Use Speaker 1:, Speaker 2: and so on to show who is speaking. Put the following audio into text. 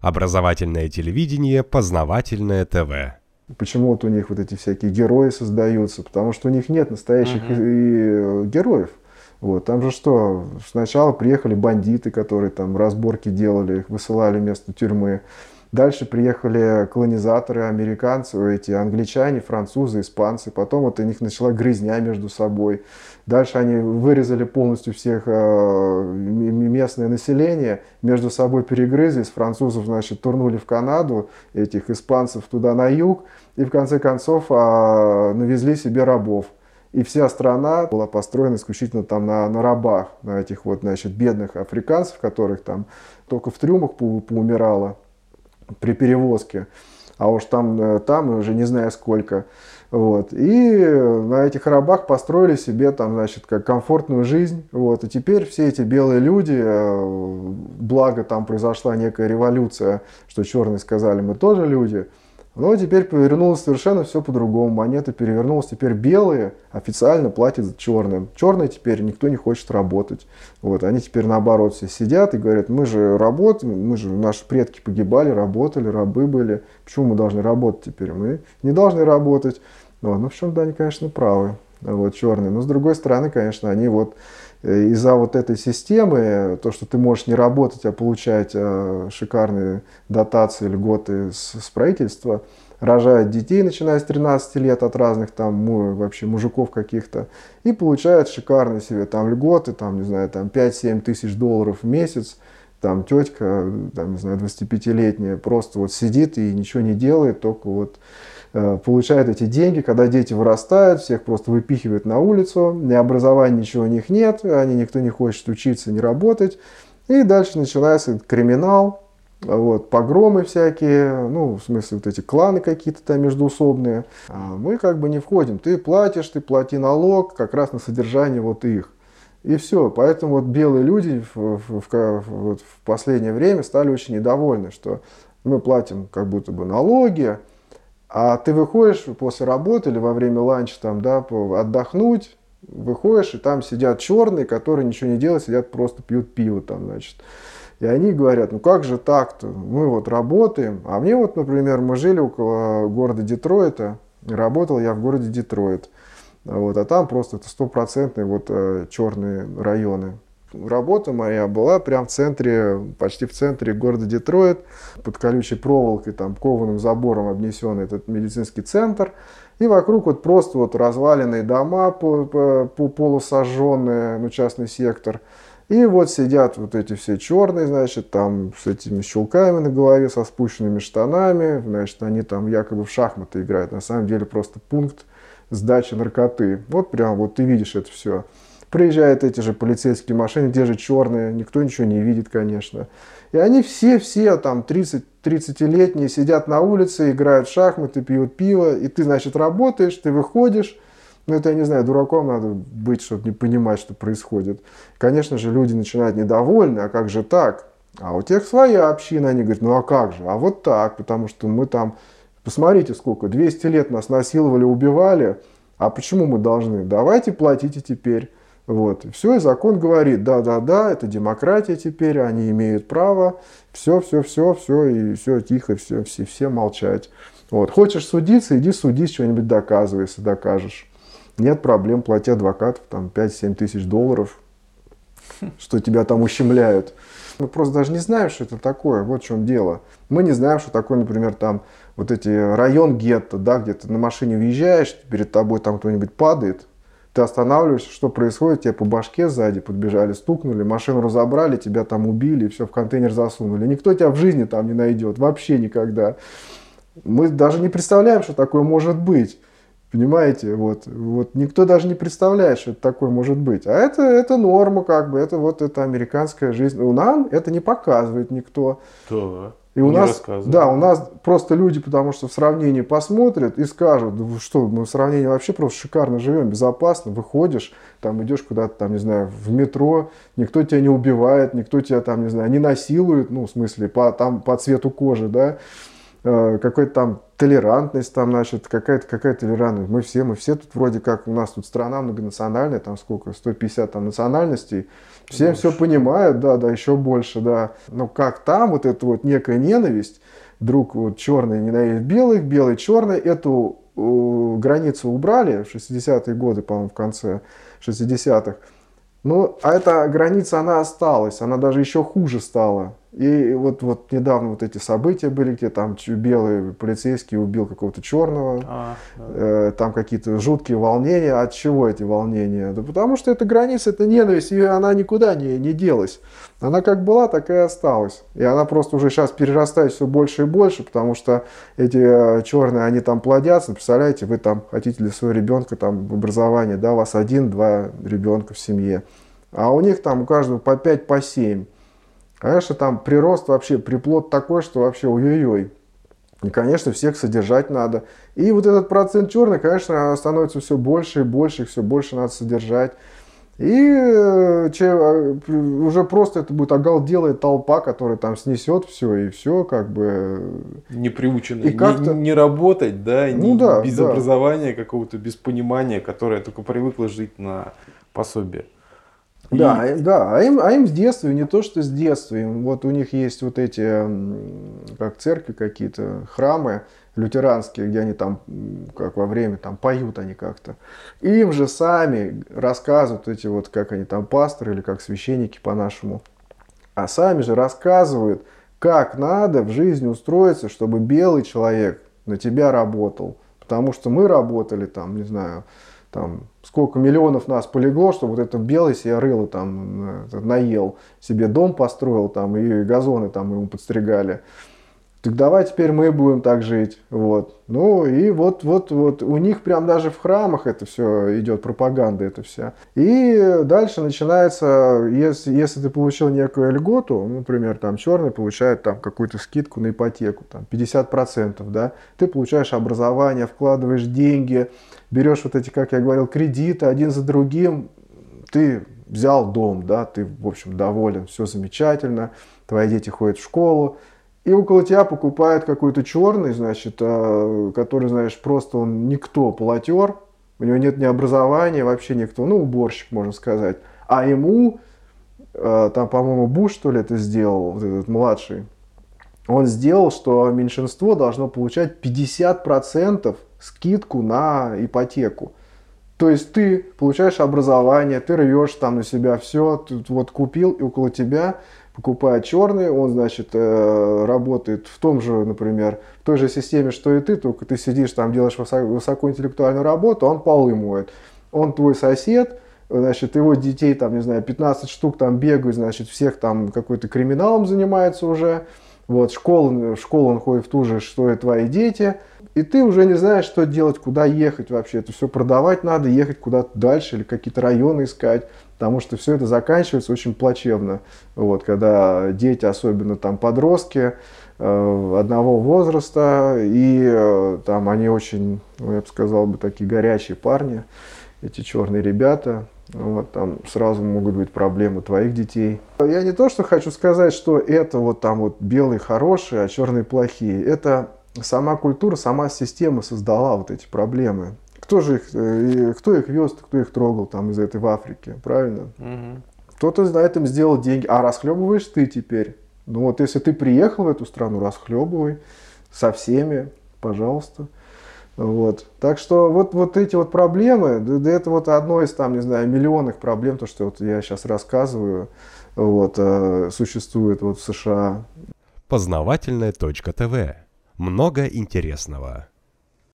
Speaker 1: Образовательное телевидение, познавательное ТВ.
Speaker 2: Почему вот у них вот эти всякие герои создаются? Потому что у них нет настоящих угу. и, и, героев. Вот, там же что, сначала приехали бандиты, которые там разборки делали, их высылали вместо тюрьмы. Дальше приехали колонизаторы, американцы, эти англичане, французы, испанцы. Потом вот у них начала грызня между собой. Дальше они вырезали полностью всех э, местное население, между собой перегрызлись. Французов, значит, турнули в Канаду, этих испанцев туда на юг. И в конце концов а, навезли себе рабов. И вся страна была построена исключительно там на, на рабах, на этих вот, значит, бедных африканцев, которых там только в трюмах поумирало при перевозке, а уж там, э, там уже не знаю сколько. Вот. И на этих рабах построили себе там, значит, как комфортную жизнь. Вот. И теперь все эти белые люди, э, благо там произошла некая революция, что черные сказали, мы тоже люди, но теперь повернулось совершенно все по-другому. Монета перевернулась. Теперь белые официально платят черным. Черные теперь никто не хочет работать. Вот, они теперь наоборот все сидят и говорят, мы же работаем, мы же, наши предки погибали, работали, рабы были. Почему мы должны работать теперь? Мы не должны работать. Вот, ну, в чем-то они, конечно, правы. Вот, черные. Но с другой стороны, конечно, они вот из-за вот этой системы, то, что ты можешь не работать, а получать э, шикарные дотации, льготы с, с правительства, рожают детей, начиная с 13 лет от разных там вообще мужиков каких-то, и получают шикарные себе там льготы, там, не знаю, там 5-7 тысяч долларов в месяц, там тетка, там, не знаю, 25-летняя, просто вот сидит и ничего не делает, только вот Э, получают эти деньги, когда дети вырастают, всех просто выпихивают на улицу, ни образования ничего у них нет, они никто не хочет учиться, не работать. И дальше начинается криминал, вот, погромы всякие, ну, в смысле, вот эти кланы какие-то там междуусобные. А мы как бы не входим. Ты платишь, ты плати налог как раз на содержание вот их. И все. Поэтому вот белые люди в, в, в, вот в последнее время стали очень недовольны, что мы платим как будто бы налоги, а ты выходишь после работы или во время ланча там, да, отдохнуть, выходишь, и там сидят черные, которые ничего не делают, сидят просто пьют пиво там, значит. И они говорят, ну как же так-то, мы вот работаем. А мне вот, например, мы жили около города Детройта, работал я в городе Детройт. Вот, а там просто это стопроцентные вот э, черные районы. Работа моя была прям в центре, почти в центре города Детройт, под колючей проволокой, там, кованым забором обнесен этот медицинский центр. И вокруг вот просто вот разваленные дома, по, по, по полусожженные, ну, частный сектор. И вот сидят вот эти все черные, значит, там с этими щелками на голове, со спущенными штанами. Значит, они там якобы в шахматы играют. На самом деле просто пункт сдачи наркоты. Вот прям вот ты видишь это все. Приезжают эти же полицейские машины, те же черные, никто ничего не видит, конечно. И они все-все там 30, 30-летние сидят на улице, играют в шахматы, пьют пиво, и ты, значит, работаешь, ты выходишь, ну, это, я не знаю, дураком надо быть, чтобы не понимать, что происходит. Конечно же, люди начинают недовольны, а как же так? А у тех своя община, они говорят, ну а как же? А вот так, потому что мы там, посмотрите сколько, 200 лет нас насиловали, убивали, а почему мы должны? Давайте платите теперь. Вот. Все, и закон говорит, да-да-да, это демократия теперь, они имеют право, все, все, все, все, и все тихо, все, все, все молчать. Вот. Хочешь судиться, иди судись, что-нибудь доказывай, если докажешь. Нет проблем, плати адвокатов там 5-7 тысяч долларов, что тебя там ущемляют. Мы просто даже не знаем, что это такое, вот в чем дело. Мы не знаем, что такое, например, там вот эти район гетто, да, где ты на машине въезжаешь, перед тобой там кто-нибудь падает, ты останавливаешься, что происходит, тебе по башке сзади подбежали, стукнули, машину разобрали, тебя там убили, все в контейнер засунули. Никто тебя в жизни там не найдет, вообще никогда. Мы даже не представляем, что такое может быть. Понимаете, вот, вот никто даже не представляет, что это такое может быть. А это, это норма, как бы, это вот это американская жизнь. У нас это не показывает никто.
Speaker 3: Да.
Speaker 2: И у нас, да, у нас просто люди, потому что в сравнении посмотрят и скажут, что мы в сравнении вообще просто шикарно живем, безопасно, выходишь, там идешь куда-то, там, не знаю, в метро, никто тебя не убивает, никто тебя там, не знаю, не насилует, ну, в смысле, по, там, по цвету кожи, да, какой-то там толерантность, там, значит, какая-то какая толерантность. Мы все, мы все тут вроде как, у нас тут страна многонациональная, там сколько, 150 там национальностей, все больше. все понимают, да, да, еще больше, да. Но как там вот эта вот некая ненависть, друг вот черный ненавидит белых, белый черный, эту э, границу убрали в 60-е годы, по-моему, в конце 60-х. Ну, а эта граница, она осталась, она даже еще хуже стала. И вот, вот недавно вот эти события были, где там белый полицейский убил какого-то черного, а, да. э, там какие-то жуткие волнения. От чего эти волнения? Да потому что эта граница, это ненависть, и она никуда не, не делась. Она как была, так и осталась. И она просто уже сейчас перерастает все больше и больше, потому что эти э, черные, они там плодятся. Представляете, вы там хотите для своего ребенка там в образовании, да, у вас один-два ребенка в семье. А у них там у каждого по пять, по семь. Конечно, там прирост вообще, приплод такой, что вообще ой-ой-ой. И, конечно, всех содержать надо. И вот этот процент черных, конечно, становится все больше и больше, их все больше надо содержать. И э, че, уже просто это будет оголделая толпа, которая там снесет все, и все как бы...
Speaker 3: Не приучены, и как не, не работать, да, ну, не, да без да. образования какого-то, без понимания, которое только привыкло жить на пособие.
Speaker 2: Да, и... да, а им, а им с детства, не то что с детства, им, вот у них есть вот эти, как церкви какие-то, храмы лютеранские, где они там, как во время, там поют они как-то. Им же сами рассказывают эти вот, как они там, пасторы или как священники по-нашему, а сами же рассказывают, как надо в жизни устроиться, чтобы белый человек на тебя работал. Потому что мы работали там, не знаю, там, сколько миллионов нас полегло, чтобы вот это белый себе рыло там э, наел, себе дом построил там и газоны там ему подстригали. Так давай теперь мы будем так жить. Вот. Ну и вот, вот, вот у них прям даже в храмах это все идет, пропаганда это вся. И дальше начинается, если, если ты получил некую льготу, например, там черный получает там какую-то скидку на ипотеку, там 50%, да, ты получаешь образование, вкладываешь деньги, берешь вот эти, как я говорил, кредиты один за другим, ты взял дом, да, ты, в общем, доволен, все замечательно, твои дети ходят в школу, и около тебя покупает какой-то черный, значит, э, который, знаешь, просто он никто, платер, у него нет ни образования, вообще никто, ну, уборщик, можно сказать. А ему, э, там, по-моему, Буш, что ли, это сделал, вот этот младший, он сделал, что меньшинство должно получать 50% скидку на ипотеку. То есть ты получаешь образование, ты рвешь там на себя все, ты вот купил, и около тебя покупает черный, он, значит, э, работает в том же, например, в той же системе, что и ты, только ты сидишь там, делаешь высокоинтеллектуальную работу, он полы моет. Он твой сосед, значит, его детей, там, не знаю, 15 штук там бегают, значит, всех там какой-то криминалом занимается уже, вот, школу, в школу он ходит в ту же, что и твои дети, и ты уже не знаешь, что делать, куда ехать вообще, это все продавать надо, ехать куда-то дальше или какие-то районы искать, потому что все это заканчивается очень плачевно. Вот, когда дети, особенно там подростки, э, одного возраста, и э, там они очень, ну, я бы сказал бы, такие горячие парни, эти черные ребята, вот там сразу могут быть проблемы твоих детей. Я не то, что хочу сказать, что это вот там вот белые хорошие, а черные плохие. Это сама культура, сама система создала вот эти проблемы. Кто же их, э, кто их вез, кто их трогал там из этой в Африке, правильно? Угу. Кто-то на этом сделал деньги, а расхлебываешь ты теперь. Ну вот если ты приехал в эту страну, расхлебывай со всеми, пожалуйста. Вот. Так что вот, вот эти вот проблемы, да, да это вот одно из там, не знаю, миллионных проблем, то, что вот я сейчас рассказываю, вот, э, существует вот в США.
Speaker 1: Познавательная точка ТВ. Много интересного.